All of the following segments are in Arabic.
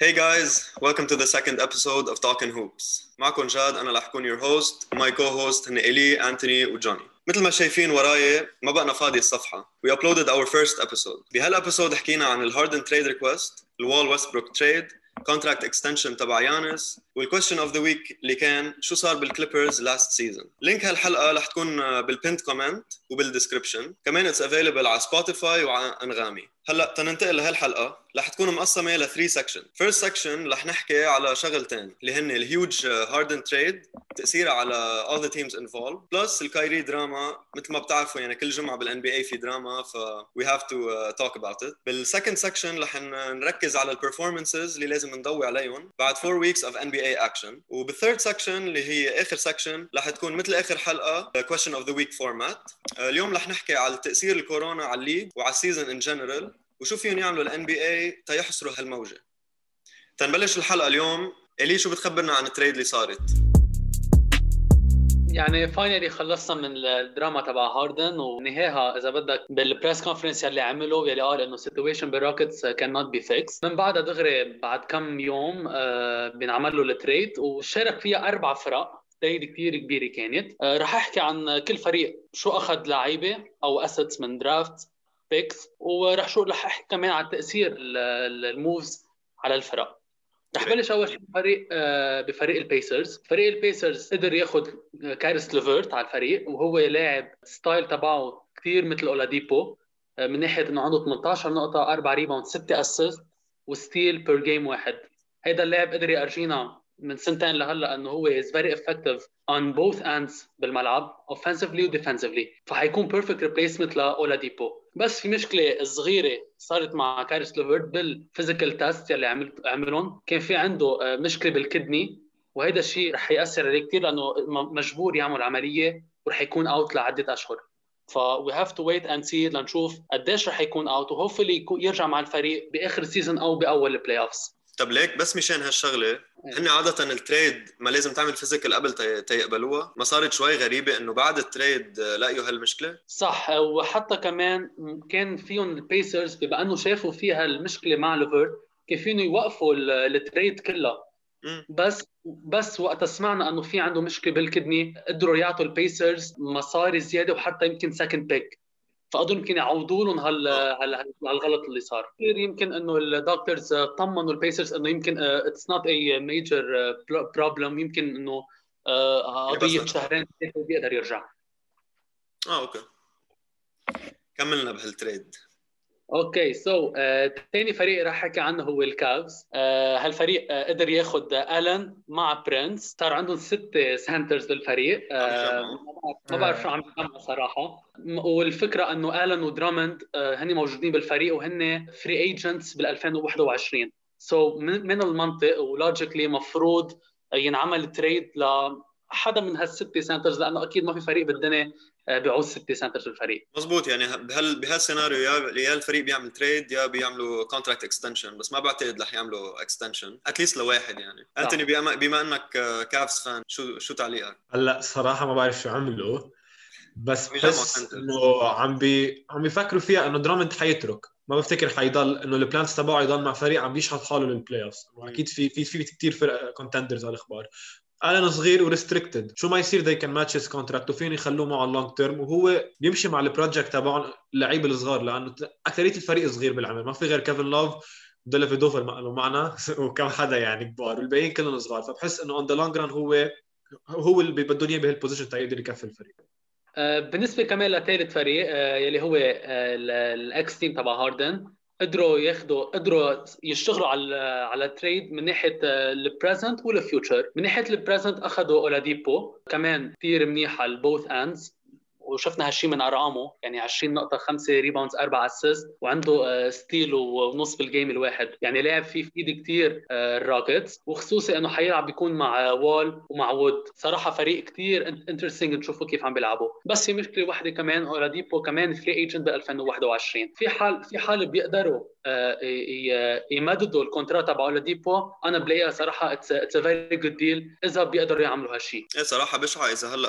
Hey guys, welcome to the second episode of Talking Hoops. معكم جاد أنا رح أكون your host و my co-host هن إلي, أنتوني وجوني. مثل ما شايفين وراي ما بقنا فاضي الصفحة. We uploaded our first episode. بهال episode حكينا عن ال Harden trade request، ال Wall Westbrook trade، contract extension تبع يانس وال question of the week اللي كان شو صار بالكليبرز last season link هالحلقة رح تكون بال pinned comment وبال description كمان it's available على سبوتيفاي وعلى أنغامي هلأ تننتقل لهالحلقة رح تكون مقسمة ل 3 sections first section رح نحكي على شغلتين اللي هن ال huge Harden trade تاثيرها على all the teams involved. plus ال Kyrie drama مثل ما بتعرفوا يعني كل جمعة بال NBA في دراما ف we have to uh, talk about it. بال second section رح نركز على ال performances اللي لازم نضوي عليهم بعد 4 weeks of NBA action. وبال third section اللي هي آخر سكشن رح تكون مثل آخر حلقة question of the week format. اليوم رح نحكي على تأثير الكورونا على ال league وعلى ال season in general وشو فيهم يعملوا ال NBA تيحصروا هالموجة. تنبلش الحلقة اليوم إلي شو بتخبرنا عن ال trade اللي صارت؟ يعني finally خلصنا من الدراما تبع هاردن ونهاها إذا بدك بال press conference يلي عمله يلي قال إنه السيتويشن بالروكيتس كان نوت بي فيكس من بعدها دغري بعد كم يوم آه بينعمل له ال trade وشارك فيها أربع فرق. trade كثير كبيرة كانت. آه رح أحكي عن كل فريق شو أخذ لعيبة أو assets من draft picks ورح شو رح أحكي كمان عن تأثير ال moves على الفرق. رح بلش أول شيء بفريق آه بفريق البيسرز، فريق البيسرز قدر ياخذ كاريس ليفرت على الفريق وهو لاعب style تبعه كثير مثل أولاديبو. آه من ناحية إنه عنده 18 نقطة 4 rebound 6 assist و steal per game واحد. هيدا اللاعب قدر يرجينا من سنتين لهلا إنه هو is very effective on both ends بالملعب اوفنسively وديفنسively فحيكون perfect replacement لأولاديبو. بس في مشكلة صغيرة صارت مع كاريس ليفرت بال physical test يلي عمل عملهم. كان في عنده مشكلة بال kidney وهذا الشيء رح يأثر عليه كثير لأنه مجبور يعمل عملية ورح يكون out لعدة أشهر. ف we have to wait and see لنشوف قديش رح يكون out و hopefully يرجع مع الفريق بآخر ال season أو بأول ال playoffs طب ليك بس مشان هالشغلة هن عادة ال trade ما لازم تعمل physical قبل تيقبلوها. ما صارت شوي غريبة إنه بعد ال trade لقيوا هالمشكلة صح وحتى كمان كان فيهم البيسرز بما إنه شافوا فيها المشكلة مع ليفرت كان فيهم يوقفوا ال trade كلها. بس بس وقت سمعنا إنه في عنده مشكلة بال kidney قدروا يعطوا البيسرز مصاري زيادة وحتى يمكن second pick فقدروا يمكن يعوضوا لهم هال هالغلط اللي صار. كثير يمكن إنه ال doctors طمنوا البيسرز إنه يمكن it's not a major problem يمكن إنه قضية شهرين بيقدر يرجع. آه okay. كملنا بهال trade okay so ثاني فريق راح أحكي عنه هو الكافز uh, هالفريق uh, قدر ياخذ ألن مع برنس صار عندهم ست centers بالفريق. uh, ما بعرف شو عم يجمعوا صراحة. والفكرة إنه ألن ودرامند هن موجودين بالفريق وهن free agents بال 2021 so so من المنطق و logically مفروض ينعمل trade لحدا من هالست centers لأنه أكيد ما في فريق بالدنيا بيعوز ست centers بالفريق مزبوط يعني بهال بهالسيناريو يا يا الفريق بيعمل trade يا بيعملوا contract extension بس ما بعتقد رح يعملوا extension at least لواحد يعني. انتوني بما, بما إنك Cavs fan شو شو تعليقك؟ هلأ صراحة ما بعرف شو عملوا بس بحس إنه عم بي عم بيفكروا فيها إنه درامند حيترك. ما بفتكر حيضل إنه ال plans تبعه يضل مع فريق عم بيشحط حاله لل playoff واكيد في في في كثير فرق contenders على الأخبار. الن صغير و restricted شو ما يصير they can match his contract وفين يخلوه معه ال long term وهو بيمشي مع ال project تبعهم اللعيبه الصغار لأنه أكثرية الفريق صغير بالعمر ما في غير كيفن لوف ديلافيدوفا معنا. وكم حدا يعني كبار. والباقيين كلهم صغار. فبحس إنه on the long run هو هو اللي بدهم اياه بهال position تيقدر يكفي الفريق. بالنسبة كمان لثالث فريق يلي هو ال ex team تبع هاردن قدروا ياخذوا قدروا يشتغلوا على على trade من ناحية ال present وال future من ناحية ال present أخذوا اولاديبو كمان كثير منيح على ال both ends وشفنا هالشيء من أرقامه يعني 20 نقطة 5 rebounds 4 assist وعنده steal ونص بال game الواحد. يعني لاعب فيه يفيد كثير الراكتس وخصوصي إنه حيلعب بيكون مع وول ومع وود صراحة فريق كثير interesting نشوفه كيف عم بيلعبوا. بس في مشكلة واحدة كمان اولاديبو كمان free agent ب 2021 في حال في حال بيقدروا يمددوا ال contract تبع اولاديبو أنا بلاقيها صراحة it's very good deal إذا بيقدروا يعملوا هالشيء إيه صراحة بشعه إذا هلأ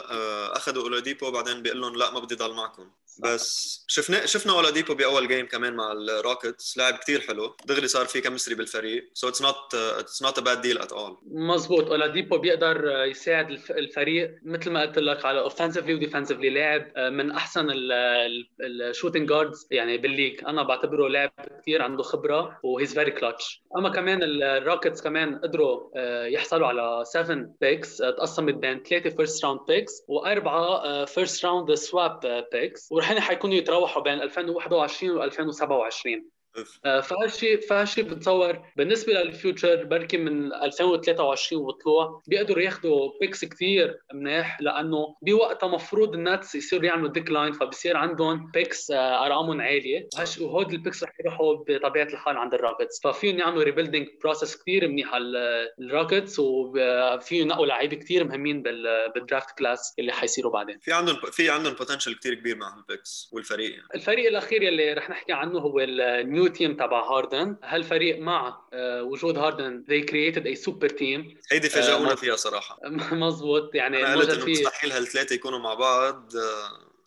أخذوا اولاديبو بعدين بيقول لهم لا ما بدي ضل معكم. بس شفنا شفنا اولاديبو بأول game كمان مع الروكيتس لاعب كثير حلو. دغري صار في chemistry بالفريق. so it's not it's not a bad deal at all مزبوط. أولاديبو بيقدر يساعد الفريق مثل ما قلت لك على اوفنسively وديفنسively لاعب من أحسن ال shooting guards يعني بال league. أنا بعتبره لاعب كثير عنده خبرة و he's very clutch أما كمان الروكيتس كمان قدروا آه، يحصلوا على 7 picks تقسمت بين ثلاثة first round picks وأربعة first round swap picks ورح حيكونوا يتراوحوا بين 2021 و 2027 آه، فهالشيء فهالشيء بتصور بالنسبة لل future بركي من 2023 وطلوع بيقدروا ياخذوا picks كثير منيح لأنه بوقتها مفروض الناتس يصيروا يعملوا decline فبصير عندهم picks آه، أرقامهم عالية. وهود ال picks رح يروحوا بطبيعة الحال عند الراكتس ففيهم يعملوا rebuilding process كثير منيح الراكتس وفيهم ينقوا لعيبة كثير مهمين بال draft class اللي حيصيروا بعدين. في عندهم في عندهم potential كثير كبير مع ال picks والفريق يعني. الفريق الأخير اللي رح نحكي عنه هو ال new team تبع هاردن. هالفريق مع آه، وجود هاردن they created a super team هيدي فاجئونا فيها صراحة. مزبوط يعني أنا قلت إنه مستحيل هالثلاثة يكونوا مع بعض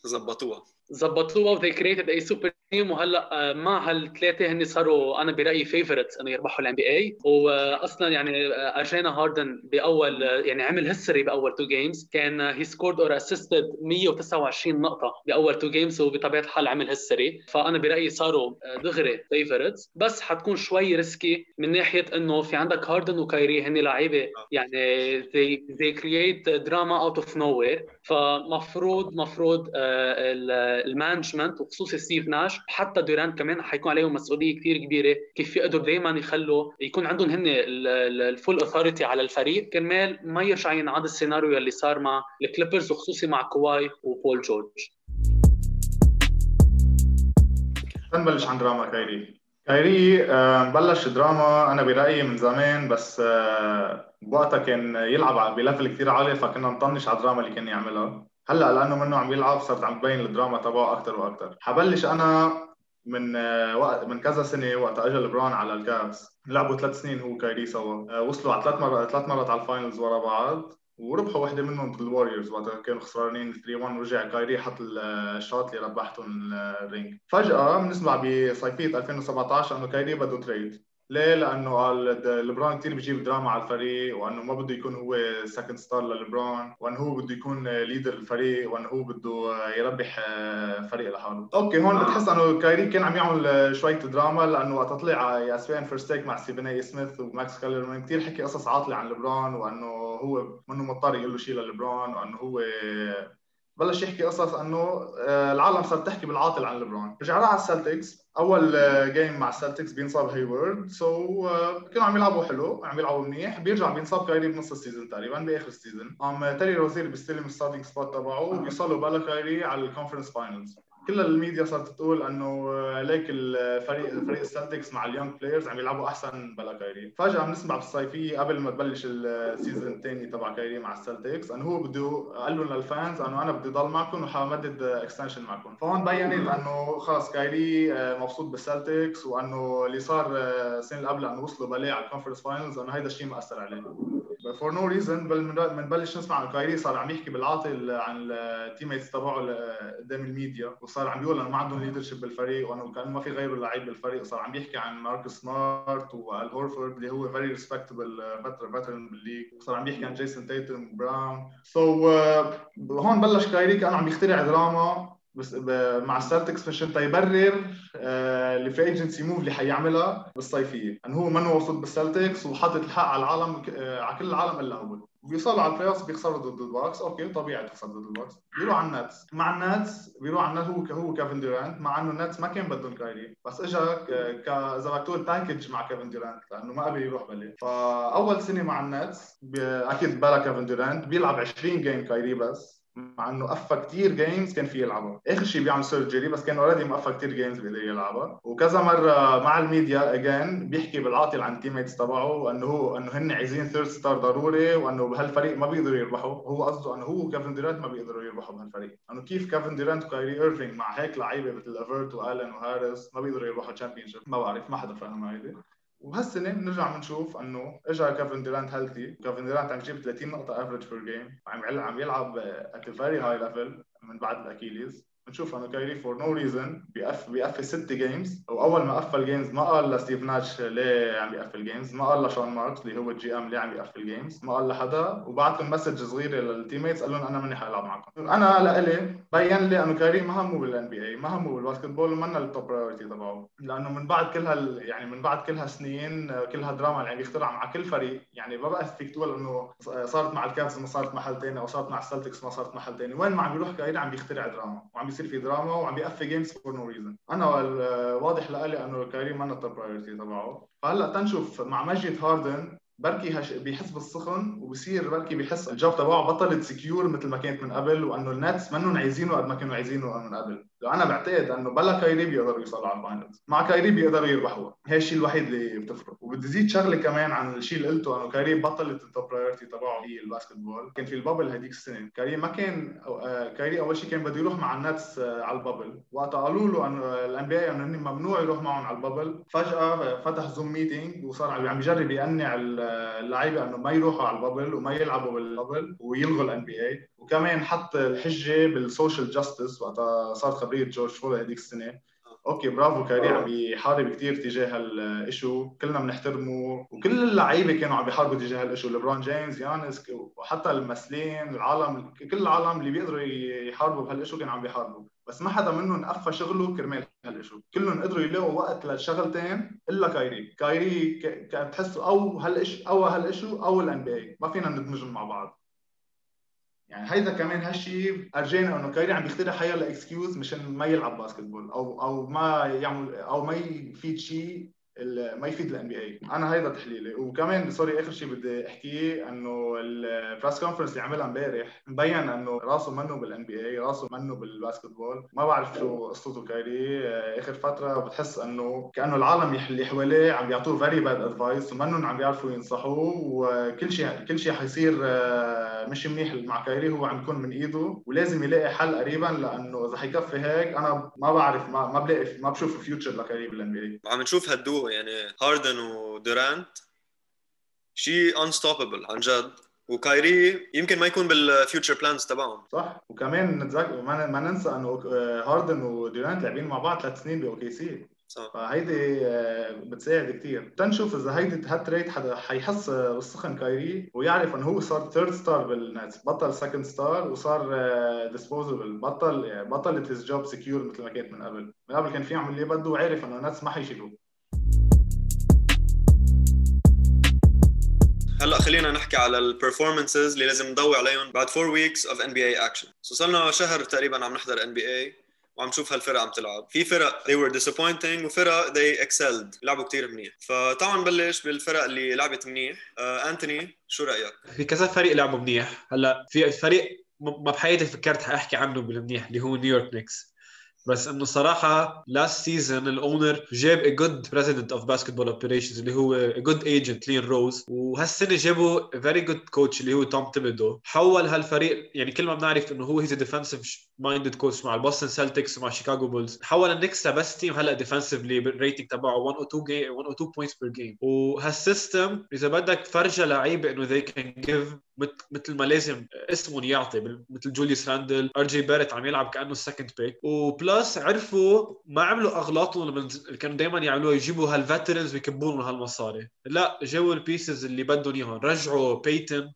زبطوها آه، زبطوها و they created a super team وهلا مع هالثلاثة هن صاروا أنا برأيي favorites إنه يربحوا ال NBA واصلا يعني اجانا هاردن بأول يعني عمل history بأول two games كان he scored or assisted 129 نقطة بأول two games وبطبيعة الحال عمل history فأنا برأيي صاروا دغري favorites بس حتكون شوي risky من ناحية إنه في عندك هاردن وكايري هن لعيبة يعني they they create drama out of nowhere. فمفروض مفروض ال management وخصوصي ستيف ناش حتى دوران كمان حيكون عليهم مسؤولية كثير كبيرة كيف يقدروا دائما يخلوا يكون عندهم هن ال full authority على الفريق. كرمال ما يرجع ينعاد السيناريو اللي صار مع الكليبرز وخصوصي مع كواي وبول جورج. نبلش عن دراما كايري. كايري آه، بلش دراما أنا برأيي من زمان بس آه، بوقتها كان يلعب ب level كثير عالي فكنا نطنش على الدراما اللي كان يعملها. هلأ لأنه منه عم يلعب صارت عم تبين الدراما تبعه أكثر وأكثر حبلش أنا من آه، وقت من كذا سنة وقت اجى لبران على الكابس. لعبوا ثلاث سنين هو كايري سوا. آه، وصلوا على ثلاث مرات ثلاث مرات على ال finals ورا بعض. وربحوا وحدة منهم ضد الوريورز وقت كانوا خسرانين 3 1 ورجع كايري حط ال shot اللي ربحتهم ال ring. فجأة بنسمع بصيفية 2017 إنه كايري بده trade. ليه؟ لأنه قال لبران كثير بيجيب دراما على الفريق وأنه ما بده يكون هو second star للبران وأنه هو بده يكون leader الفريق وأنه هو بده يربح فريق لحاله. أوكي هون بتحس إنه كايري كان عم يعمل شوية دراما لأنه وقت طلع ع First Take مع ستيفن اي سميث وماكس كالرمان كثير حكي قصص عاطلة عن لبران وأنه هو منه مضطر يقول له شيء للبران وأنه هو بلش يحكي قصص إنه آه، العالم صار تحكي بالعاطل عن لبران رجع على السلتكس أول game آه، مع السلتكس بينصاب هيورد so so, كانوا عم يلعبوا حلو عم يلعبوا منيح. بيرجع بينصاب كايري بنص ال season تقريبا بآخر ال season عم تيري روزير بيستلم ال starting spot تبعه وبيوصلوا بلا كايري على ال conference finals كل الميديا صارت تقول إنه ليك الفريق الفريق السلتكس مع ال young players عم يلعبوا أحسن بلا كايري. فجأة بنسمع بالصيفية قبل ما تبلش ال season الثاني تبع كايري مع السلتكس إنه هو بده قال لهم لل fans إنه أنا بدي ضل معكم وحمدد extension معكم. فهون بينت إنه خلص كايري آه، مبسوط بالسلتكس وإنه اللي صار آه، السنة اللي قبل إنه وصلوا بلاه على ال conference finals إنه هيدا الشيء ما أثر عليه. for no reason بنبلش نسمع إنه كايري صار عم يحكي بالعاطل عن ال teammates تبعه قدام الميديا. وصار عم بيقول انه ما عندهم leadership بالفريق وأنه كان ما في غيره لعيب بالفريق وصار عم يحكي عن مارك سمارت وآل هورفورد اللي هو very respectable veteran بال league وصار عم يحكي عن جيسون تيتم براون so هون بلش كايري كان عم يخترع دراما بس مع السلتكس مشان يبرر ال free agency move اللي حيعملها بالصيفية. انه هو منه مبسوط بالسلتكس وحاطط الحق على العالم آه، على كل العالم إلا هو. بيوصلوا على ال play بيخسروا ضد الباكس okay طبيعي تخسر ضد الباكس بيروح على النتس. مع النتس بيروح على النتس. هو هو كيفن دورانت مع إنه النتس ما كان بدهم كايري. بس اجى ك إذا بدك تقول package مع كيفن دورانت لأنه ما قبل يروح بلاه فأول سنة مع النتس أكيد بلا كيفن دورانت. بيلعب 20 game كايري بس. مع إنه قفى كثير games كان فيه يلعبها. آخر شيء بيعمل surgery بس كان already مقفى كثير games بيقدر يلعبها. وكذا مرة مع ال media again بيحكي بالعاطل عن ال teammates تبعه وانه هو إنه هن عايزين third star ضروري وإنه بهالفريق ما بيقدروا يربحوا. هو قصده إنه هو وكيفن ديرانت ما بيقدروا يربحوا بهالفريق. إنه كيف كيفن ديرانت وكايري إيرفينج مع هيك لعيبة مثل ليفرت وألن وهاريس ما بيقدروا يربحوا champion ما بعرف ما حدا فاهم هيدي. وهالسنه بنرجع بنشوف إنه اجى كيفن ديرانت healthy كيفن ديرانت عم يجيب 30 نقطة average per game وعم عم يلعب at very high level من بعد ال Achilles. بنشوف انه كايري for no reason بيقف بيقفل ست games واول ما قفل games ما قال لستيف ناش ليه عم بيقفل games ما قال لشون ماركس اللي هو ال GM ليه عم بيقفل games ما قال لحدا. وبعث لهم message صغيرة لل teammates قال لهم أنا ماني حالعب معكم. أنا لإلي بين لي إنه كايري ما همه بال NBA ما همه بال basketball ومنا ال top priority تبعه. لأنه من بعد كل هال يعني من بعد كل هالسنين كل هالدراما اللي عم يخترعها مع كل فريق يعني ما بقى فيك تقول إنه صارت مع الكافز ما صارت محل ثاني أو صارت مع السلتكس ما صارت محل ثاني وين ما عم بيروح كايري عم بيخترع دراما وعم بيصير في دراما وعم بيقفل games for no reason أنا واضح لإلي إنه كايري ما ال top priority تبعه. فهلأ تنشوف مع مجي هاردن بركي هش... بيحس بالسخن وبصير بركي بيحس ال job تبعه بطلت secure مثل ما كانت من قبل وإنه النتس منهم عايزينه قد ما كانوا عايزينه من قبل. أنا بعتقد إنه بلا كايري بيقدروا يوصلوا على ال finals مع كايري بيقدروا يربحوا هي الشيء الوحيد اللي بتفرق. وبدي زيد شغلة كمان عن الشيء اللي قلته إنه كايري بطلت ال top priority تبعه هي ال basketball كان في ال bubble هذيك السنة. كايري ما كان كايري أول شيء كان بده يروح مع النتس على ال bubble. وقت قالوا له إنه ال NBA إنه ممنوع يروح معهم على ال bubble. فجأة فتح Zoom meeting وصار عم يجرب يقنع اللعيبة إنه ما يروحوا على ال bubble وما يلعبوا بال bubble ويلغوا ال NBA وكمان حط الحجة بال social justice وقتها صارت خبريه جورج فلويد هذيك السنة. okay برافو كايري عم بيحارب كثير تجاه هال issue كلنا بنحترمه وكل اللعيبة كانوا عم بيحاربوا تجاه هال issue ليبرون جيمس يانس وحتى الممثلين العالم كل العالم اللي بيقدروا يحاربوا بهال issue كانوا عم بيحاربوا. بس ما حدا منهم قفى شغله كرمال هال issue كلهم قدروا يلاقوا وقت للشغلتين إلا كايري. كايري كانت تحسوا أو هال issue أو هال issue أو ال NBA ما فينا ندمجهم مع بعض. يعني هيدا كمان هالشيء أرجينا إنه كايري عم بيخترع حيلا excuse مشان ما يلعب basketball أو أو ما يعمل أو ما يفيد شيء ما يفيد ال NBA أنا هيدا تحليلي. وكمان sorry آخر شيء بدي أحكيه إنه ال press conference اللي عملها امبارح مبين إنه راسه منه بال NBA راسه منه بال basketball ما بعرف شو قصته كايري آخر فترة بتحس إنه كأنه العالم اللي حواليه عم بيعطوه very bad advice ومنهم عم بيعرفوا ينصحوه وكل شيء كل شيء حيصير مش منيح مع كايري هو عم يكون من إيده ولازم يلاقي حل قريبا لأنه إذا حيكفي هيك أنا ما بعرف ما, ما بلاقي ما بشوف future لكايري بال NBA عم نشوف هالدو يعني هاردن ودورانت شيء unstoppable عن جد. وكايري يمكن ما يكون بال future plans تبعهم. صح. وكمان نتذكر ما, ما ننسى إنه هاردن ودورانت لاعبين مع بعض ثلاث سنين ب OKC صح. فهيدي بتساعد كثير تنشوف إذا هيدي هال trade حدا حيحس بالسخن كايري ويعرف إنه هو صار third star بالنتس بطل second star وصار disposable بطل بطلت his job secure مثل ما كانت من قبل. من قبل كان في يعمل اللي بده وعرف إنه النتس ما حيشيلوه. هلأ خلينا نحكي على ال performances اللي لازم نضوي عليهم بعد 4 weeks of NBA action صرنا شهر تقريبا عم نحضر NBA وعم نشوف هالفرق عم تلعب. في فرق they were disappointing وفرق they excelled. لعبوا كتير منيح. فتعال نبلش بالفرق اللي لعبت منيح. آه انتوني شو رأيك؟ في كذا فريق لعبوا منيح. هلأ في فريق ما بحياتي فكرت حاحكي عنه بالمنيح اللي هو نيويورك نيكس بس إنه صراحة last season ال owner جاب a good president of basketball operations اللي هو a good agent لين روز وهالسنة جابوا very good coach اللي هو توم تيبيدو حول هالفريق يعني كل ما بنعرف إنه هو he's defensive minded coach مع البوستن سلتكس ومع شيكاغو بولز. حول النكس best team هلأ defensively بال rating تبعه 102 game 102 points per game وهال system إذا بدك فرجى لعيبه إنه they can give مثل ما لازم اسمهم يعطي مثل جوليوس راندل آر جي باريت عم يلعب كأنه ال second pick و plus عرفوا ما عملوا أغلاطهم اللي كانوا دائما يعملوها يجيبوا هال veterans ويكبوا لهم هالمصاري لا جابوا ال pieces اللي بدهم إياهم. رجعوا بيتن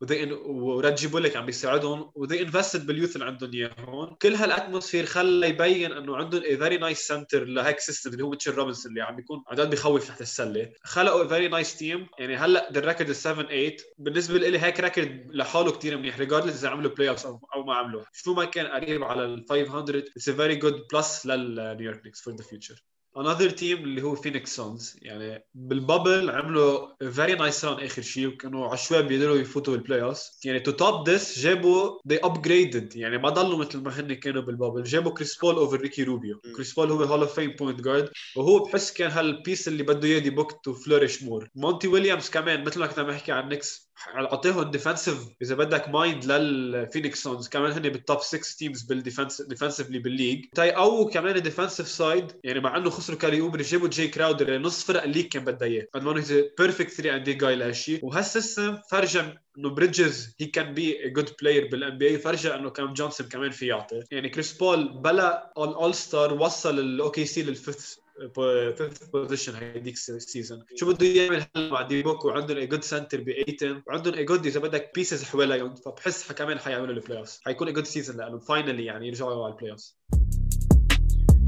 وريجي بولوك عم بيساعدهم و they invested بال youth اللي عندهم إياهم. كل هال atmosphere خلى يبين إنه عندهم a very nice center لهيك system اللي هو ميتشل روبنسون اللي عم بيكون عن جد بخوف تحت السلة. خلقوا very nice team. يعني هلأ ال record 7 8 بالنسبة لي هيك record لحاله كثير منيح regardless إذا عملوا playoff أو ما عملوا. شو ما كان قريب على ال 500 it's a very good plus لل New York Knicks for the future another team اللي هو فينيكس سونز يعني بال bubble عملوا very nice run آخر شيء وكانوا عشوائي بيقدروا يفوتوا بال playoff يعني to top this جابوا they upgraded. يعني ما ضلوا مثل ما هن كانوا بال bubble. جابوا كريس بول over ريكي روبيو كريس بول هو Hall of Fame point guard وهو بحس كان هال piece اللي بده إياه دي بوك to flourish more مونتي ويليامز كمان مثل ما كنا عم نحكي عن نيكس اعطيهم defensive إذا بدك mind للفينيكس سونز كمان هن بال top 6 teams بال defense defensively بال league أو كمان defensive side يعني مع إنه خسروا كيلي اوبري جابوا جاي كراودر يعني نص فرق ال league كان بدها إياه. فمان perfect 3 and D جاي لهالشيء وهال system فرجع إنه بريدجز هي كان be a good player بال NBA فرجع إنه كان جونسون كمان في يعطي. يعني كريس بول بلا all star وصل ال OKC لل fifth fifth position هيديك ال season شو بده يعمل هلا مع ديبوك وعندهم a good center ايتن وعندهم a good اذا بدك pieces حواليهم فبحس كمان حيعملوا ال playoff حيكون a good season لأنه finally يعني يرجعوا على ال playoff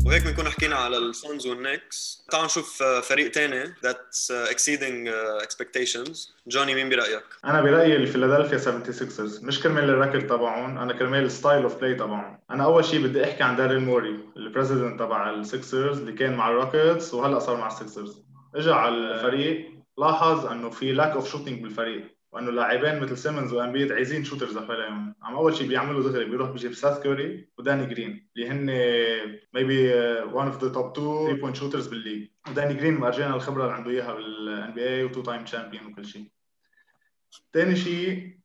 وهيك بنكون حكينا على السونز والنكس تعالوا نشوف آه، فريق ثاني that's exceeding expectations جوني مين برأيك؟ أنا برأيي الفيلادلفيا 76 مش كرمال ال record تبعهم أنا كرمال ال style of play تبعهم. أنا أول شيء بدي أحكي عن داريل موري ال president تبع السكسرز اللي كان مع الروكيتس وهلأ صار مع السكسرز اجى على الفريق لاحظ إنه في lack of shooting بالفريق. وأنه لاعبين مثل سيمنز وامبيد عايزين shooters حواليهم عم أول شيء بيعملوا دغري بيروح بيجيب سيث كوري وداني جرين اللي هن maybe one of the top 2 3 point shooters بال league وداني جرين مرجعنا الخبرة اللي عنده اياها بال NBA و two time champion وكل شيء ثاني شيء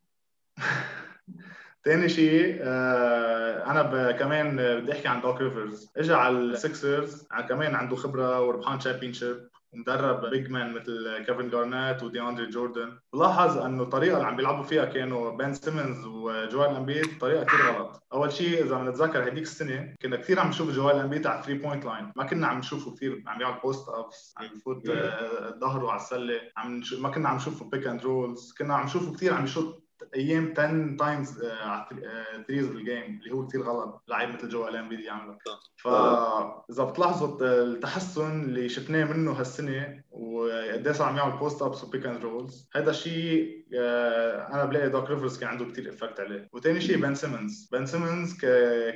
ثاني شيء آه أنا كمان بدي أحكي عن دوك ريفرز اجى على السكسرز كمان عنده خبرة وربحان championship مدرب big man مثل كيفن جارنيت ودي اندري جوردن. بلاحظ إنه الطريقة اللي عم بيلعبوا فيها كانوا بن سيمنز وجوال أمبيد طريقة كثير غلط. أول شيء إذا بنتذكر هذيك السنة كنا كثير عم نشوف جوال أمبيد على 3 point line ما كنا عم نشوفه كثير عم يعمل post ups عم يفوت آه، ظهره على السلة عم نشوف ما كنا عم نشوفه pick and rolls كنا عم نشوفه كثير عم يشوط أيام 10 times 3 بال game اللي هو كثير غلط لعيب مثل جوال امبيد يعمله. فاذا بتلاحظوا التحسن اللي شفناه منه هالسنة وقد صار عم يعمل post ups و pick and rolls هذا الشيء أنا بلاقي دوك ريفرز كان عنده كثير effect عليه. وثاني شيء بن سيمنز بن سيمنز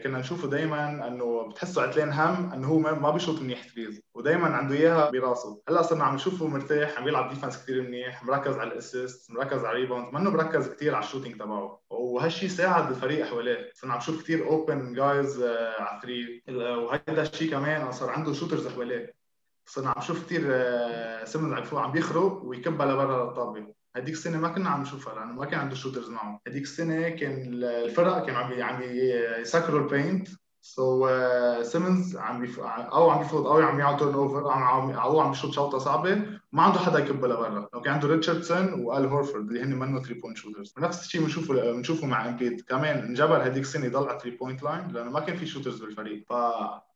كنا نشوفه دائما إنه بتحسه عتلان هم إنه هو ما بيشوط منيح threes ودائما عنده إياها براسه. هلأ صرنا عم نشوفه مرتاح عم يلعب defense كثير منيح مركز على ال assist مركز على ال rebound منه مركز كثير على ال shooting تبعه. وهالشيء ساعد الفريق حواليه. صرنا عم نشوف كثير open guys على ال three وهذا الشيء كمان صار عنده shooters حواليه. صرنا عم نشوف كثير آه، سيمنز عم بيخرق ويكبها لبرا الطابة. هديك السنة ما كنا عم نشوفها لأنه ما كان عنده shooters معه هديك السنة كان الفرق كانوا عم عم يسكروا ال paint so سيمنز عم بيف... أو عم بيفوت أو عم يعمل turnover أو عم أو عم يشوط شوطة صعبة. ما عنده حدا يكبها لبرا لو كان عنده ريتشاردسون وآل هورفورد اللي هن منه 3 point shooters نفس الشيء بنشوفه بنشوفه مع امبيد كمان انجبر هديك السنة يضل على 3 point line لأنه ما كان في shooters بالفريق. ف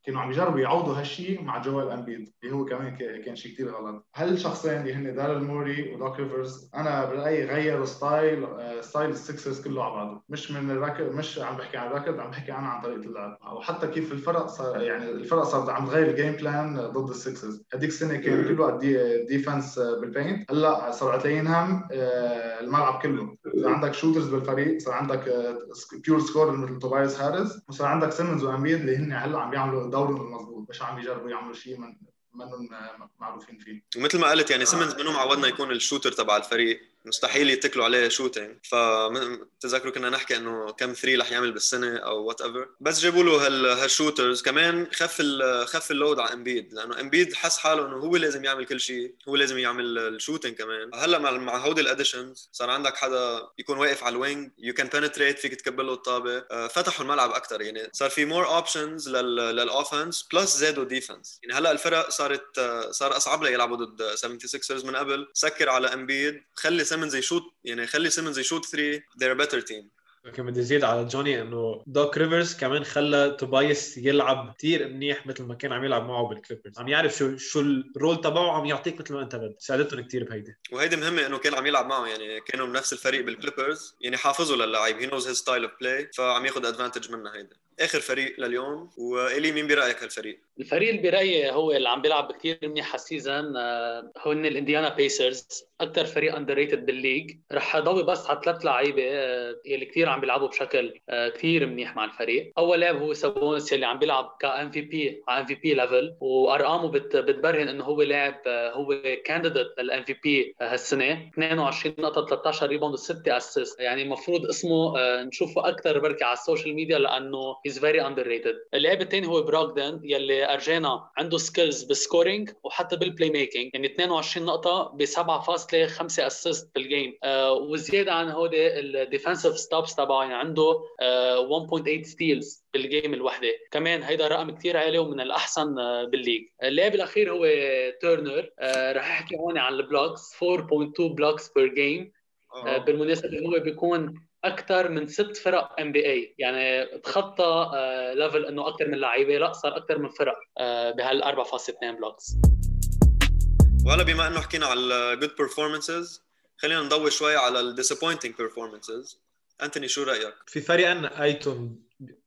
كانوا عم يجربوا يعوضوا هالشيء مع جوال امبيد اللي هو كمان كان شيء كثير غلط. هالشخصين اللي هن دارل موري ودوك ريفرز أنا برأيي غيروا style style السكسرز كله على بعضه. مش من الركض مش عم بحكي عن الركض عم بحكي أنا عن طريقة اللعب. وحتى كيف الفرق صار يعني الفرق صارت عم تغير ال game plan ضد السكسرز هذيك السنة كان كل وقت دي defense بال paint هلأ صار تلاقيهم آه، الملعب كله. صار عندك shooters بالفريق صار عندك pure آه، scorer مثل توبايس هاريس وصار عندك سيمنز وامبيد اللي هن هلأ عم بيعملوا دورهم المضبوط مش عم يجربوا يعملوا شيء من منهم معروفين فيه. ومثل ما قلت يعني سيمنز منهم عودنا يكون ال shooter تبع الفريق. مستحيل يتكلوا عليه shooting فتذكروا كنا نحكي إنه كم three رح يعمل بالسنة أو whatever بس جابوا له هال shooters كمان خف خف ال load على امبيد لأنه امبيد حس حاله إنه هو لازم يعمل كل شيء. هو لازم يعمل ال shooting كمان. هلأ مع مع هودي ال additions صار عندك حدا يكون واقف على ال wing you can penetrate فيك تكبل له الطابة. آه، فتحوا الملعب أكثر يعني صار في more options لل offense plus زادوا defense يعني هلأ الفرق صارت آه، صار أصعب لها يلعبوا ضد 76 من قبل. سكر على امبيد خلي سيمنز يشوت يعني خلي سيمنز يشوت 3 they're a better team. كمان بدي زيد على جوني إنه دوك ريفرز كمان خلى توبايس يلعب كثير منيح مثل ما كان عم يلعب معه بالكليبرز عم يعرف شو شو ال role تبعه عم يعطيك مثل ما أنت بدك. ساعدتهم كثير بهيدي. وهيدي مهمة إنه كان عم يلعب معه يعني كانوا بنفس الفريق بالكليبرز يعني حافظوا للعيب he knows his style of play فعم ياخذ advantage منها هيدا. آخر فريق لليوم وإلي مين برأيك هالفريق؟ الفريق اللي برأيي هو اللي عم بيلعب كثير منيح هال season آه، هن الإنديانا بيسرز أكثر فريق underrated بال league. رح ضوي بس على ثلاث لعيبة آه، يلي كثير عم بيلعبوا بشكل آه، كثير منيح مع الفريق. أول لاعب هو سابونس يلي عم بيلعب ك MVP على MVP level وأرقامه بتبرهن إنه هو لاعب هو candidate لل MVP هالسنة. 22 نقطة 13 ريباوند و6 assist يعني المفروض اسمه نشوفه أكثر بركي على ال social media لأنه he's very underrated اللاعب الثاني هو براغدن يلي ارجانا عنده skills بال scoring وحتى بال playmaking يعني 22 نقطة ب 7.5 assist بال game آه وزيادة عن هودي ال defensive stops تبعه يعني عنده آه 1.8 steals بال game الوحدة. كمان هيدا رقم كثير عالي ومن الأحسن آه، بال league. اللاعب الأخير هو تيرنر آه رح أحكي هون عن ال blocks 4.2 blocks per game بالمناسبة هو بيكون أكثر من ست فرق NBA يعني تخطى level آه، إنه أكثر من لعيبة لا صار أكثر من فرق آه، بهال 4.2 blocks وهلا بما إنه حكينا على ال good performances خلينا نضوي شوي على ال disappointing performances أنتوني شو رأيك؟ في فريقين ايتون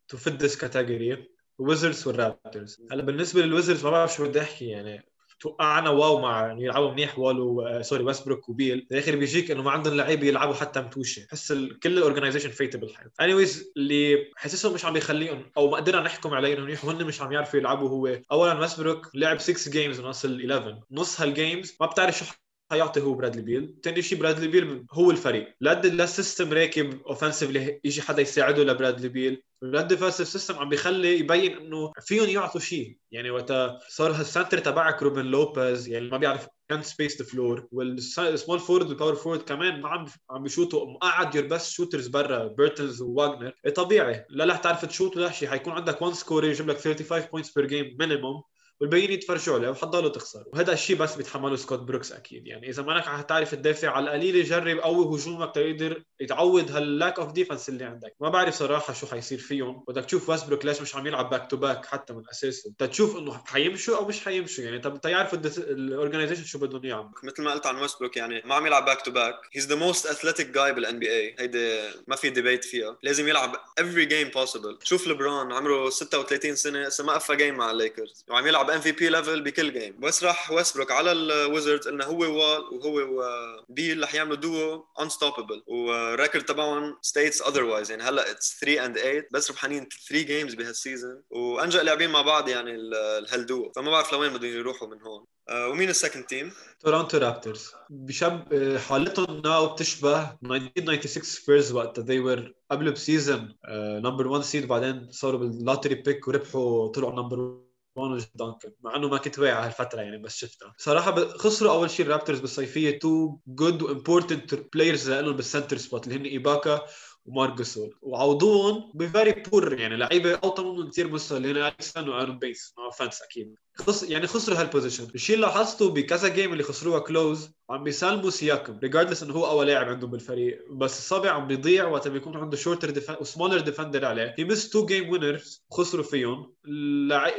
to fit this category Wizards وال Raptors هلا بالنسبة لل Wizards ما بعرف شو بدي أحكي يعني توقعنا واو مع يعني يلعبوا منيح والو آه، sorry ويسبروك وبيل. بالاخر بيجيك إنه ما عندهم لعيبه يلعبوا حتى متوشة. حس كل ال organization فايته بالحياة anyways اللي حاسسهم مش عم يخليهم أو ما قدرنا نحكم عليهم منيح وهن مش عم يعرفوا يلعبوا هو. اولا ويسبروك لعب 6 games من اصل 11 نص هال games ما بتعرف شو حيعطي هو برادلي بيل. ثاني شيء برادلي بيل هو الفريق. لا لا system راكب offensively يجي حدا يساعده لبرادلي بيل. الريد defensive system عم بيخلي يبين إنه فيهم يعطوا شيء يعني وقت صار هال center تبعك روبن لوبيز يعني ما بيعرف can space the floor وال small forward وال power forward كمان ما عم عم بيشوتوا مقعد your best shooters برا بيرتانز وواجنر طبيعي. لا رح تعرف تشوت ولا شيء حيكون عندك 1 scorer يجيب لك 35 points per game minimum والباقيين يتفرجوا عليه وحتضلوا تخسر وهذا الشيء بس بيتحمله سكوت بروكس أكيد. يعني إذا ما انك حتعرف تدافع على القليله جرب قوي هجومك تقدر يتعوض هال lack of defense اللي عندك. ما بعرف صراحة شو حيصير فيهم. بدك تشوف ويسبروك ليش مش عم يلعب back to back حتى من أساسه. تشوف إنه حيمشوا أو مش حيمشوا. يعني طب تعرف ال organization شو بدهم اياه مثل ما قلت عن ويسبروك يعني ما عم يلعب back to back he's the most athletic guy بال NBA هيدي ما في debate فيها. لازم يلعب every game possible. شوف لبران عمره 36 سنة لسه ما قفى game مع الليكرز وعم يلعب MVP level بكل game بس راح ويسبروك على ال Wizards قلنا هو وال وهو وبيل رح يعملوا duo unstoppable وال record تبعهم states otherwise يعني هلأ it's 3 and 8 بس ربحانين 3 games بهال season وانجا لاعبين مع بعض يعني هالدوو فما بعرف لوين بدهم يروحوا من هون. آه، ومين ال second team؟ Toronto Raptors بشب آه، حالتهم now بتشبه 1996 سبيرز وقت they were قبل ب season number 1 seed بعدين صاروا بال lottery pick وربحوا طلعوا number one وجا دانكن مع إنه ما كنت واعي هالفترة يعني بس شفتها. صراحة خسروا أول شيء ال Raptors بالصيفية two good و important players لهم بال center spot اللي هن إيباكا ومارك جاسول. وعوضوهم ب very poor يعني لعيبة أوطى منهم كثير مستوى اللي هن الكس لين وآرون بينز no offense أكيد. خص يعني خسروا هال position الشيء اللي لاحظته بكذا game اللي خسروها close عم بيسلموا سياكم regardless إنه هو أول لاعب عندهم بالفريق. بس الطابة عم بيضيع وقت بيكون عنده shorter defender و smaller defender عليه. he missed two game winners خسروا فيهم.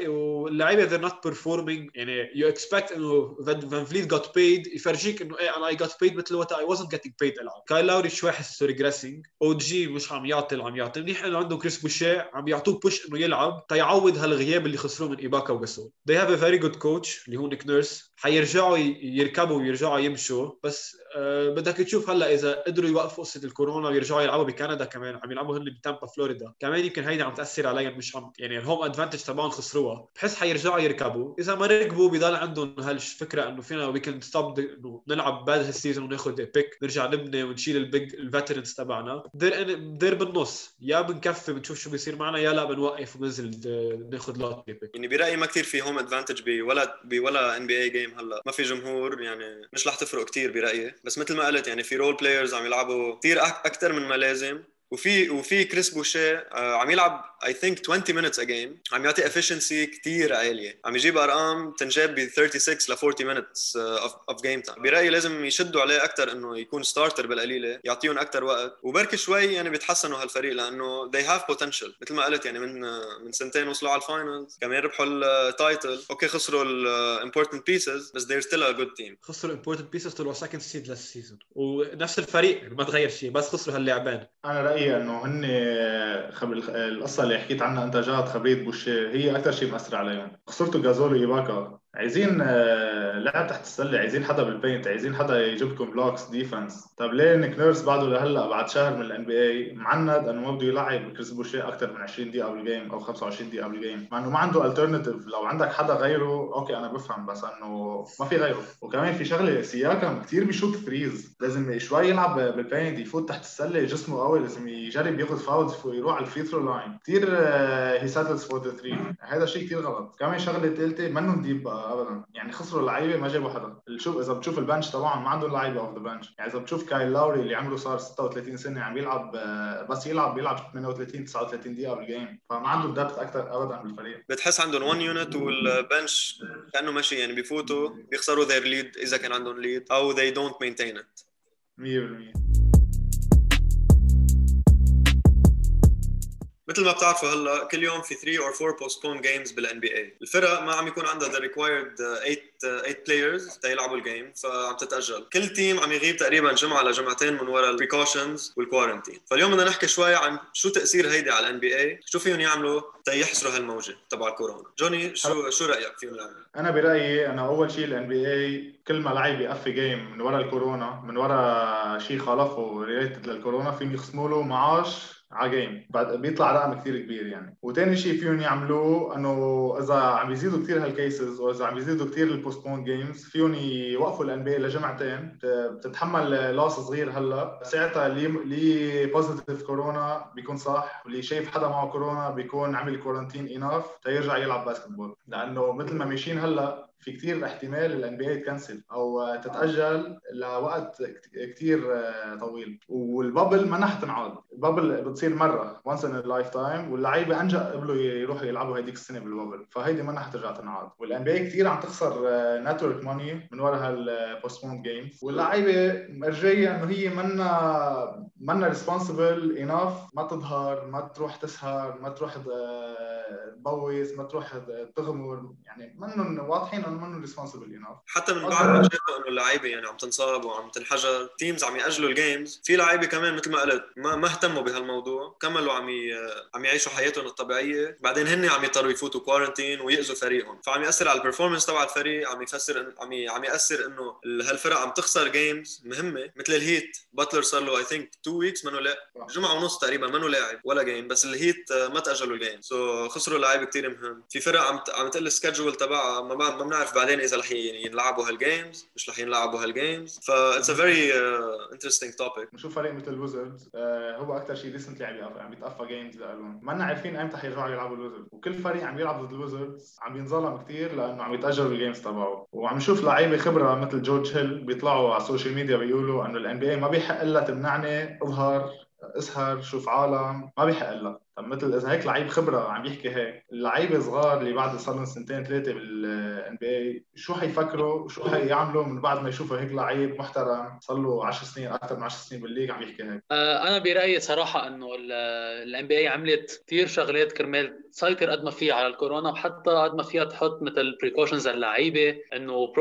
واللعيبة they're not performing يعني you expect إنه فان فليت got paid يفرجيك إنه إيه أنا I got paid مثل وقت I wasn't getting paid العب كايل لاوري شوي حسه regressing أو جي مش عم يعطي اللي عم يعطي. منيح إنه عنده كريس بوشيه عم يعطوه push إنه يلعب. تيعوض هالغياب اللي خسروه من ايباكا وجاسول a very good coach اللي هو نيك نيرس حيرجعوا يركبوا ويرجعوا يمشوا. بس أه بدك تشوف هلأ إذا قدروا يوقفوا قصة الكورونا ويرجعوا يلعبوا بكندا كمان عم يلعبوا هن بتامبا فلوريدا. كمان يمكن هيدا عم تأثر عليهم مش عم يعني ال home advantage تبعهم خسروها. بحس حيرجعوا يركبوا. إذا ما ركبوا بضل عندهم هالفكره إنه فينا we can stop إنه نلعب بعد هال season وناخذ pick نرجع نبني ونشيل ال big ال veterans تبعنا. they're there بالنص. يا بنكفي بنشوف شو بيصير معنا يا لا بنوقف وبننزل ناخذ lottery pick يعني برأيي ما كثير في home advantage بولا بولا NBA game هلا. ما في جمهور يعني مش رح تفرق كثير برأيي. بس مثل ما قلت يعني في role players عم يلعبوا كثير أكثر من ما لازم. وفي وفي كريس بوشيه آه، عم يلعب I think 20 minutes a game. عم يعطي efficiency كثير عالية. عم يجيب أرقام تنجاب ب 36 ل 40 minutes of of game time برأيي لازم يشدوا عليه أكثر إنه يكون starter بالقليلة يعطيهم أكثر وقت. وبركي شوي يعني بيتحسنوا هالفريق لأنه they have potential. مثل ما قلت يعني من من سنتين وصلوا على ال finals كمان ربحوا ال title okay خسروا ال important pieces بس they're still a good team. خسروا ال important pieces طلعوا second seed لل season ونفس الفريق ما تغير شيء بس خسروا هاللاعبين أنا رأيي إنه هن القصة اللي حكيت عنها أنت جاد خبريه بوشيه هي أكثر شيء مأثر عليهم. خسرتوا جازول وايباكا عايزين آه، لعب تحت السلة عايزين حدا بال paint عايزين حدا يجيب لكم blocks defense طب ليه نيك نيرس بعده لهلا بعد شهر من ال NBA معند إنه ما بده يلعب كريس بوشيه أكثر من 20 دقيقة بال game أو 25 دقيقة بال game مع إنه ما عنده alternative لو عندك حدا غيره okay أنا بفهم بس إنه ما في غيره. وكمان في شغلة سياكم كثير بيشوت threes لازم شوي يلعب بال paint يفوت تحت السلة جسمه قوي لازم يجرب ياخذ fouls ويروح على ال free throw line كثير he settles for the three هذا شيء كثير غلط. كمان شغلة ثالثه منهم deep ابدا. يعني خسروا اللعيبة ما جابوا حدا. شوف إذا بتشوف ال bench تبعهم ما عندهم لعيبة off the bench يعني إذا بتشوف كايل لاوري اللي عمره صار 36 سنة عم بيلعب بس يلعب بيلعب 38 39 دقيقة بال game فما عنده depth أكثر ابدا بالفريق. بتحس عندهم 1 unit وال bench كأنه ماشي يعني بيفوتوا بيخسروا their lead إذا كان عندهم lead أو they don't maintain it. 100% مثل ما بتعرفوا هلا كل يوم في 3 or 4 postponed games بال NBA الفرق ما عم يكون عندها the required 8 8 players تيلعبوا ال game فعم تتأجل. كل team عم يغيب تقريبا جمعة لجمعتين من وراء ال precautions وال quarantine فاليوم بدنا نحكي شوي عن شو تأثير هيدي على ال NBA شو فيهم يعملوا تيحصروا هالموجة تبع الكورونا؟ جوني شو شو رأيك فيهم يعملوا؟ أنا برأيي أنا أول شيء ال NBA كل ما لعيب يقفي game من وراء الكورونا من وراء شيء خالفه related للكورونا فيهم يخصموا له معاش على game بعد بيطلع رقم كثير كبير يعني. وثاني شيء فيهم يعملوه إنه إذا عم يزيدوا كثير هال cases واذا عم يزيدوا كثير ال postponed games فيهم يوقفوا ال NBA لجمعتين بتتحمل loss صغير هلأ. ساعتها اللي اللي positive كورونا بيكون صح واللي شايف حدا معه كورونا بيكون عمل quarantine enough تيرجع يلعب basketball لأنه مثل ما ماشيين هلأ في كثير احتمال ال NBA تكنسل أو تتأجل لوقت كثير آه، طويل. وال bubble ما حتنعاد ال bubble بتصير مرة once in lifetime واللعيبة انجا قبلوا يروحوا يلعبوا هذيك السنة بال bubble فهيدي ما حترجع تنعاد. وال NBA كثير عم تخسر network money من وراء هال postponed games واللعيبة مورجيه إنه هي منا منا responsible enough ما تظهر ما تروح تسهر ما تروح تبوس ما تروح تغمر يعني منهم واضحين انه منهم ريسبونسبل اناف حتى من بعد ما شافوا إنه اللعيبة يعني عم تنصاب وعم تنحجر teams عم يأجلوا ال games في لعيبة كمان مثل ما قلت ما ما اهتموا بهالموضوع كملوا عم. عم يعيشوا حياتهم الطبيعية. بعدين هن عم يضطروا يفوتوا quarantine ويأذوا فريقهم. فعم يأثر على ال performance تبع الفريق عم يفسر عم. عم يأثر إنه هالفرق عم تخسر games مهمة. مثل الهيت باتلر صار له I think 2 weeks منه لا جمعة ونص تقريبا منه لاعب ولا game بس الهيت ما تأجلوا ال game so so خسروا لعيبة كثير مهم. في فرق عم عم تقل ال schedule تبعها ما ما بنعرف بعدين إذا رح ينلعبوا هال games مش رح ينلعبوا هالجيمز ف it's a very interesting topic بنشوف فريق مثل الويزردز آه هو أكثر شيء recently عم عم يتقفى games لهم ما عارفين ايمتى حيرجعوا يلعبوا الويزردز وكل فريق عم يلعب ضد الويزردز عم ينظلم كثير لأنه عم يتاجلوا ال games تبعه. وعم نشوف لعيبة خبرة مثل جورج هيل بيطلعوا على ال social media بيقولوا إنه ال NBA ما بيحق لها تمنعني أظهر أسهر شوف عالم. ما بيحق لها. طب مثل إذا هيك لعيب خبرة عم يحكي هيك اللعيبة صغار اللي بعد صار لهم سنتين ثلاثة بال NBA شو حيفكروا؟ وشو حيعملوا من بعد ما يشوفوا هيك لعيب محترم صار له 10 سنين أكثر من 10 سنين بال league عم يحكي هيك؟ آه، أنا برأيي صراحة إنه ال NBA عملت كثير شغلات كرمال تسيطر قد ما فيها على الكورونا وحتى قد ما فيها تحط مثل precautions للعيبه إنه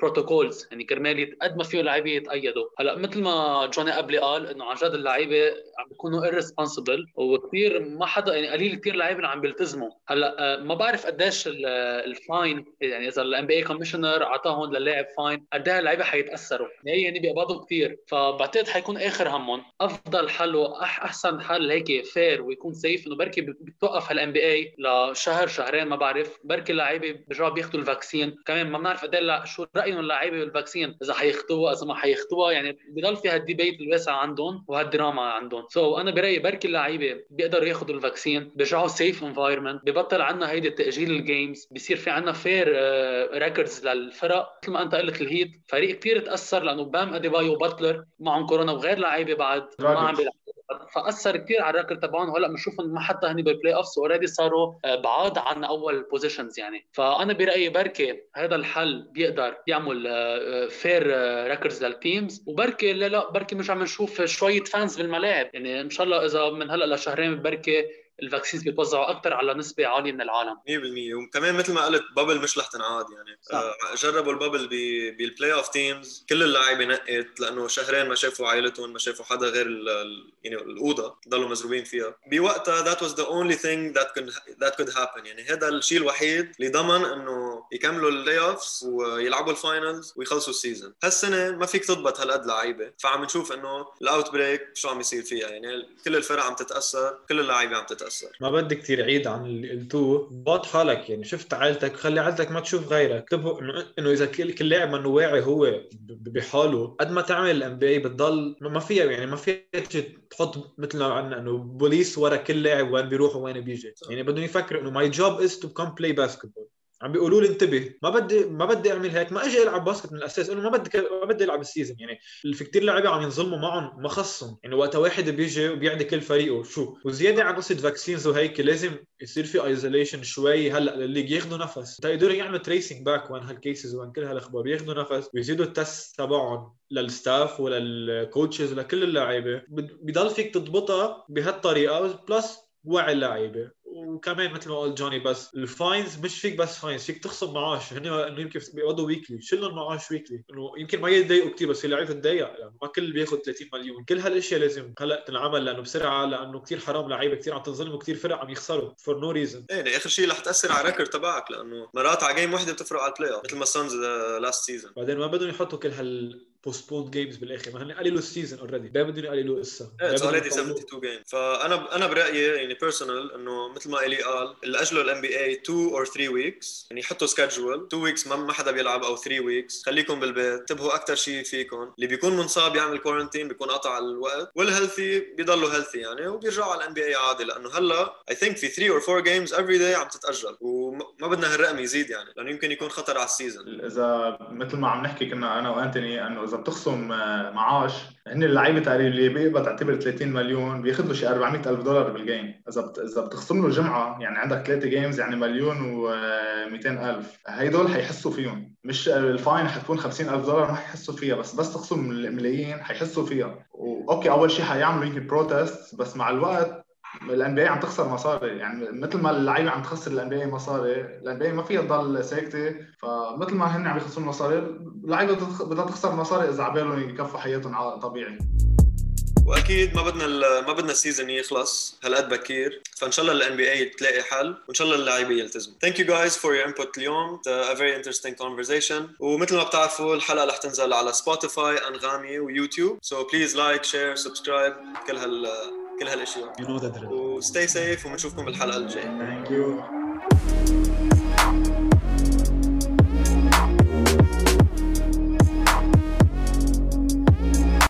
protocols يعني كرمال قد ما فيه اللعيبه يتأيدوا. هلأ مثل ما جوني قبلي قال إنه عن جد اللعيبة عم بيكونوا irresponsible وكثير ما حدا يعني قليل كثير لعيبه عم بيلتزموا. هلأ آه، ما بعرف قديش ال fine يعني إذا ال NBA commissioner أعطاهم للاعب fine قد إيه اللعيبه حيتأثروا؟ يعني بيقبضوا كثير فبعتقد حيكون آخر همهم أفضل حل واحسن حل هيك fair ويكون safe إنه بركي بتوقف هال NBA لشهر شهرين ما بعرف. بركي اللعيبة بيرجعوا بياخذوا ال vaccine كمان ما بنعرف قد إيه شو رايهم اللعيبة بال vaccine إذا حياخذوها إذا ما حياخذوها يعني بضل في هال debate الواسع عندهم وهالدراما عندهم. so أنا برأيي بركي اللعيبة بيقدروا ياخذوا ال vaccine بيرجعوا safe environment ببطل عنا هيدي تاجيل ال games بصير في عنا fair records للفرق. مثل ما أنت قلت الهيت فريق كثير تأثر لأنه بام أديبايو وباتلر معهم كورونا وغير لعيبة بعد ما عم بيلعبوا فأثر كثير على ال record تبعهم. وهلا بنشوفهم حتى هني بال playoffs already صاروا آه، بعاد عن أول positions يعني. فأنا برأيي بركي هذا الحل بيقدر يعمل fair records لل teams وبركي لا لا بركي مش عم نشوف شوية fans بالملاعب. يعني إن شاء الله إذا من هلأ لشهرين بركي ال vaccines بيتوزعوا أكثر على نسبة عالية من العالم. 100% وكمان مثل ما قلت bubble مش رح تنعاد يعني. صح. آه جربوا ال bubble بال playoff teams كل اللعيبه نقت لأنه شهرين ما شافوا عائلتهم ما شافوا حدا غير ال يعني الأوضة ضلوا مزروبين فيها. بوقتها that was the only thing that could that could happen يعني. هذا الشيء الوحيد اللي ضمن إنه يكملوا ال playoffs ويلعبوا ال finals ويخلصوا ال season. هالسنة ما فيك تضبط هالقد لعيبة. فعم نشوف إنه ال outbreak شو عم يصير فيها. يعني كل الفرق عم تتأثر كل اللعيبة عم تتأثر. ما بدي كثير عيد عن اللي قلتوه ضبط حالك. يعني شفت عائلتك. خلي عائلتك ما تشوف غيرك. انتبهوا إنه إنه إذا كل كل لاعب منه واعي هو بحاله قد ما تعمل ال NBA بتضل ما فيها يعني ما فيها تحط مثل ما عندنا إنه بوليس ورا كل لاعب وين بيروح وين بيجي. يعني بدهم يفكروا إنه my job is to come play basketball عم بيقولوا لي انتبه ما بدي ما بدي اعمل هيك. ما أجي العب basket من الأساس إنه ما بدي ما بدي ألعب ال season يعني في كثير لعيبة عم ينظلموا معهم ما خصهم. يعني وقت واحد بيجي وبيعدي كل فريقه شو؟ وزيادة عن قصة vaccines وهيك لازم يصير في isolation شوي. هلأ للليج ياخذوا نفس. تقدروا يعملوا tracing back وين هال cases وين كل هالأخبار بياخذوا نفس. ويزيدوا ال test تبعهم لل staff ولل coaches ولكل اللعيبة. بضل فيك تضبطها بهالطريقة plus وعي اللعيبة. وكمان مثل ما قال جوني بس ال fines مش فيك بس fines فيك تخصم معاش. هن إنه يمكن بيقبضوا weekly شيلهم معاش weekly إنه يمكن ما يتضايقوا كثير بس اللعيبه تضايق يعني ما كل بياخذ 30 مليون. كل هالأشياء لازم هلأ تنعمل لأنه بسرعة لأنه كثير حرام لعيبة كثير عم تنظلم وكثير فرق عم يخسروا. for no reason إيه آخر شيء رح تأثر على ال record تبعك لأنه مرات على game وحده بتفرق على ال play مثل ما Suns last season بعدين ما بدهم يحطوا كل هال postponed games بالآخر. ما هن قللوا ال season already ما بدهم يقللوا قصة. it's already 72 game فأنا أنا برأيي يعني personal إنه مثل ما الي قال اللي اجلوا ال NBA 2 or 3 weeks يعني حطوا schedule 2 weeks ما حدا بيلعب أو 3 weeks خليكم بالبيت. انتبهوا أكثر شيء فيكم. اللي بيكون منصاب يعمل quarantine بيكون قطع الوقت. وال healthy بيضلوا healthy يعني وبيرجعوا على ال NBA عادي. لأنه هلأ I think في 3 or 4 games every day عم تتأجل. وما بدنا هالرقم يزيد يعني. لأنه يمكن يكون خطر على ال season إذا مثل ما عم نحكي كنا أنا وأنتوني إنه إذا بتخصم معاش هن اللعيبة تقريبا اللي بيقبض تعتبر 30 مليون بياخذ له شي 400 ألف دولار بال game. إذا. إذا بتخصم له جمعة يعني عندك ثلاثة games يعني مليون و200 ألف. هيدول حيحسوا فيهم. مش ال fine حتكون 50 ألف دولار ما حيحسوا فيها. بس بس تخصم ملايين حيحسوا فيها. و okay أول شيء حيعملوا يمكن protest بس مع الوقت ال NBA عم تخسر مصاري. يعني مثل ما اللعيبة عم تخسر ال NBA مصاري ال NBA ما فيها تضل ساكتة. فمثل ما هن عم يخسروا مصاري اللعيبة بدها تخسر مصاري إذا عبالهم يكفوا حياتهم طبيعي. وأكيد ما بدنا ما بدنا ال season يخلص هالقد بكير. فإن شاء الله ال NBA تلاقي حل وإن شاء الله اللعيبه يلتزموا. Thank you guys for your input اليوم. A very interesting conversation. ومثل ما بتعرفوا الحلقة رح تنزل على سبوتيفاي انغامي ويوتيوب so please like share subscribe كل هال كل هالإشياء. و stay safe وبنشوفكم بالحلقة الجاية. Thank you.